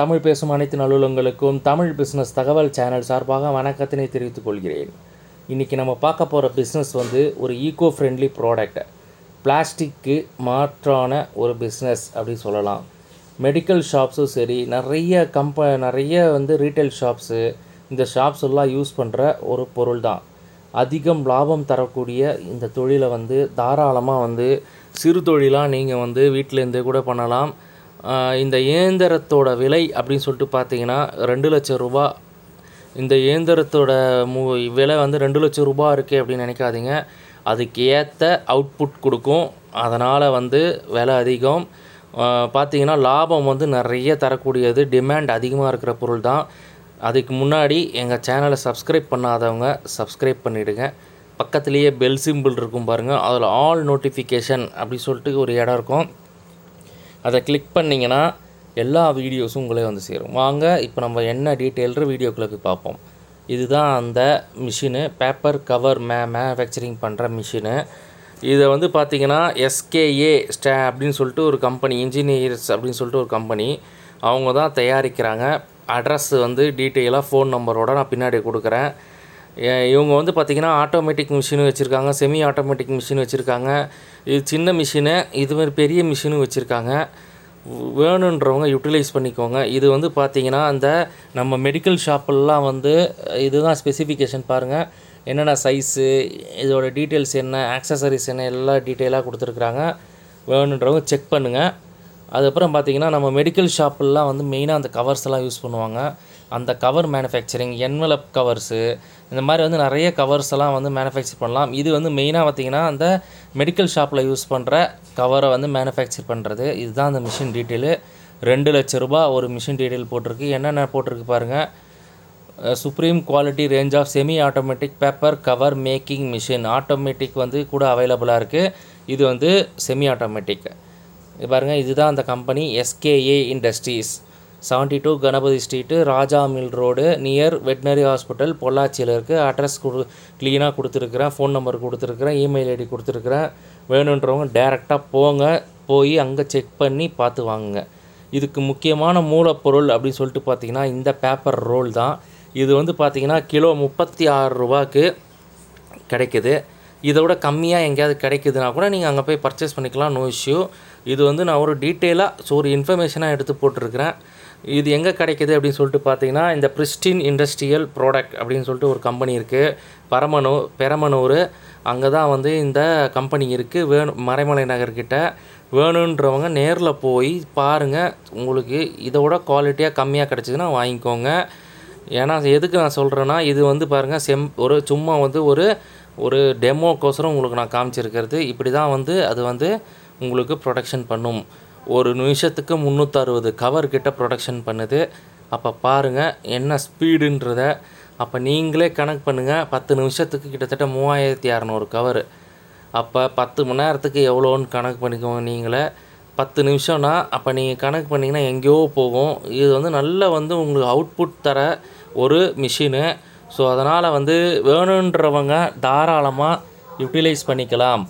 தமிழ் பேசும் அனைத்து நலுவலங்களுக்கும் தமிழ் பிஸ்னஸ் தகவல் சேனல் சார்பாக வணக்கத்தினை தெரிவித்துக் கொள்கிறேன். இன்றைக்கி நம்ம பார்க்க போகிற பிஸ்னஸ் வந்து ஒரு ஈகோ ஃப்ரெண்ட்லி ப்ராடக்ட் பிளாஸ்டிக்கு மாற்றான ஒரு பிஸ்னஸ் அப்படின்னு சொல்லலாம். மெடிக்கல் ஷாப்ஸும் சரி நிறைய கம்ப நிறைய வந்து ரீட்டைல் ஷாப்ஸு இந்த ஷாப்ஸ் எல்லாம் யூஸ் பண்ணுற ஒரு பொருள் தான். அதிகம் லாபம் தரக்கூடிய இந்த தொழிலை வந்து தாராளமாக வந்து சிறு தொழிலாக நீங்கள் வந்து வீட்டிலேருந்தே கூட பண்ணலாம். இந்த இயந்திரத்தோட விலை அப்படின்னு சொல்லிட்டு பார்த்தீங்கன்னா ரெண்டு லட்சம் ரூபா. இந்த இயந்திரத்தோட மு விலை வந்து ரெண்டு லட்சம் ரூபாய் இருக்குது அப்படின்னு நினைக்காதீங்க. அதுக்கு ஏற்ற அவுட்புட் கொடுக்கும். அதனால் வந்து விலை அதிகம். பார்த்திங்கன்னா பார்த்தீங்கன்னா லாபம் வந்து நிறைய தரக்கூடியது. டிமாண்ட் அதிகமாக இருக்கிற பொருள் தான். அதுக்கு முன்னாடி எங்கள் சேனலை சப்ஸ்கிரைப் பண்ணாதவங்க சப்ஸ்கிரைப் பண்ணிவிடுங்க பக்கத்துலேயே பெல் சிம்பிள் இருக்கும் பாருங்கள் அதில் ஆல் நோட்டிஃபிகேஷன் அப்படி சொல்லிட்டு ஒரு இடம் இருக்கும். அதை கிளிக் பண்ணிங்கன்னா எல்லா வீடியோஸும் உங்களே வந்து சேரும். வாங்க இப்போ நம்ம என்ன டீட்டெயில்ற வீடியோக்களுக்கு பார்ப்போம். இதுதான் அந்த மிஷினு பேப்பர் கவர் மே மேனுஃபேக்சரிங் பண்ணுற மிஷினு இதை வந்து பார்த்திங்கன்னா எஸ்கேஏ ஸ்டே அப்படின்னு சொல்லிட்டு ஒரு கம்பெனி இன்ஜினியர்ஸ் அப்படின்னு சொல்லிட்டு ஒரு கம்பெனி அவங்க தான் தயாரிக்கிறாங்க. அட்ரஸ் வந்து டீட்டெயிலாக ஃபோன் நம்பரோட நான் பின்னாடி கொடுக்குறேன். இவங்க வந்து பார்த்திங்கன்னா ஆட்டோமேட்டிக் மிஷினும் வச்சுருக்காங்க செமி ஆட்டோமேட்டிக் மிஷின் வச்சுருக்காங்க. இது சின்ன மிஷினு இதுமாதிரி பெரிய மிஷினும் வச்சுருக்காங்க. வேணுன்றவங்க யூட்டிலைஸ் பண்ணிக்கோங்க. இது வந்து பார்த்திங்கன்னா அந்த நம்ம மெடிக்கல் ஷாப்பெல்லாம் வந்து இதுதான் ஸ்பெசிஃபிகேஷன் பாருங்கள் என்னென்ன சைஸு இதோட டீட்டெயில்ஸ் என்ன ஆக்சசரிஸ் என்ன எல்லாம் டீட்டெயிலாக கொடுத்துருக்குறாங்க. வேணுன்றவங்க செக் பண்ணுங்கள் அதுக்கப்புறம் பார்த்தீங்கன்னா நம்ம மெடிக்கல் ஷாப்பெல்லாம் வந்து மெயினாக அந்த கவர்ஸ் எல்லாம் யூஸ் பண்ணுவாங்க. அந்த கவர் மேனுஃபேக்சரிங் என்வலப் கவர்ஸு இந்த மாதிரி வந்து நிறைய கவர்ஸ் எல்லாம் வந்து மேனுஃபேக்சர் பண்ணலாம். இது வந்து மெயினாக பார்த்திங்கன்னா அந்த மெடிக்கல் ஷாப்பில் யூஸ் பண்ணுற கவரை வந்து மேனுஃபேக்சர் பண்ணுறது இதுதான் அந்த மிஷின் டீட்டெயிலு ரெண்டு லட்ச ரூபாய் ஒரு மிஷின் டீட்டெயில் போட்டிருக்கு. என்னென்ன போட்டிருக்கு பாருங்கள் supreme quality range of semi automatic paper cover making machine automatic வந்து கூட அவைலபிளாக இருக்குது இது வந்து செமி ஆட்டோமேட்டிக் இது பாருங்கள் இதுதான் அந்த company SKA industries seventy two Ganapathi street Raja mill road near veterinary hospital பொள்ளாச்சியில் இருக்குது அட்ரஸ் கொடு க்ளீனாக கொடுத்துருக்குறேன் ஃபோன் நம்பர் கொடுத்துருக்குறேன் இமெயில் ஐடி கொடுத்துருக்குறேன். வேணுன்றவங்க டேரெக்டாக போங்க போய் அங்கே செக் பண்ணி பார்த்து வாங்குங்க. இதுக்கு முக்கியமான மூலப்பொருள் அப்படின்னு சொல்லிட்டு பார்த்தீங்கன்னா இந்த பேப்பர் ரோல் தான். இது வந்து பார்த்திங்கன்னா கிலோ முப்பத்தி ஆறு ரூபாய்க்கு கிடைக்குது. இதை விட கம்மியாக எங்கேயாவது கிடைக்குதுன்னா கூட நீங்கள் அங்கே போய் பர்ச்சேஸ் பண்ணிக்கலாம் நோ இஷ்யூ இது வந்து நான் ஒரு டீட்டெயிலாக ஸோ ஒரு இன்ஃபர்மேஷனாக எடுத்து போட்டிருக்கிறேன். இது எங்கே கிடைக்குது அப்படின்னு சொல்லிட்டு பார்த்தீங்கன்னா இந்த பிரிஸ்டின் இண்டஸ்ட்ரியல் ப்ராடக்ட் அப்படின்னு சொல்லிட்டு ஒரு கம்பெனி இருக்குது பரமனூ பெரமனூர். அங்கே தான் வந்து இந்த கம்பெனி இருக்குது வேணும் மறைமலை நகர்கிட்ட வேணுன்றவங்க நேரில் போய் பாருங்கள் உங்களுக்கு இதோட குவாலிட்டியாக கம்மியாக கிடச்சிதுன்னா வாங்கிக்கோங்க. ஏன்னா எதுக்கு நான் சொல்கிறேன்னா இது வந்து பாருங்கள் செம் ஒரு சும்மா வந்து ஒரு ஒரு டெமோக்கோசரம் உங்களுக்கு நான் காமிச்சிருக்கிறது. இப்படி தான் வந்து அது வந்து உங்களுக்கு ப்ரொடக்ஷன் பண்ணும். ஒரு நிமிஷத்துக்கு முந்நூற்றறுபது கவர் கிட்ட ப்ரொடக்ஷன் பண்ணுது. அப்போ பாருங்கள் என்ன ஸ்பீடுன்றத அப்போ நீங்களே கணக்கு பண்ணுங்கள் பத்து நிமிஷத்துக்கு கிட்டத்தட்ட மூவாயிரத்தி அறநூறு கவர் அப்போ பத்து மணி நேரத்துக்கு எவ்வளோன்னு கணக்கு பண்ணிக்கோங்க நீங்களே. பத்து நிமிஷம்னா அப்போ நீங்கள் கணக்கு பண்ணிங்கன்னா எங்கேயோ போகும். இது வந்து நல்ல வந்து உங்களுக்கு அவுட்புட் தர ஒரு மிஷினு ஸோ அதனால் வந்து வேணுன்றவங்க தாராளமாக யூட்டிலைஸ் பண்ணிக்கலாம்.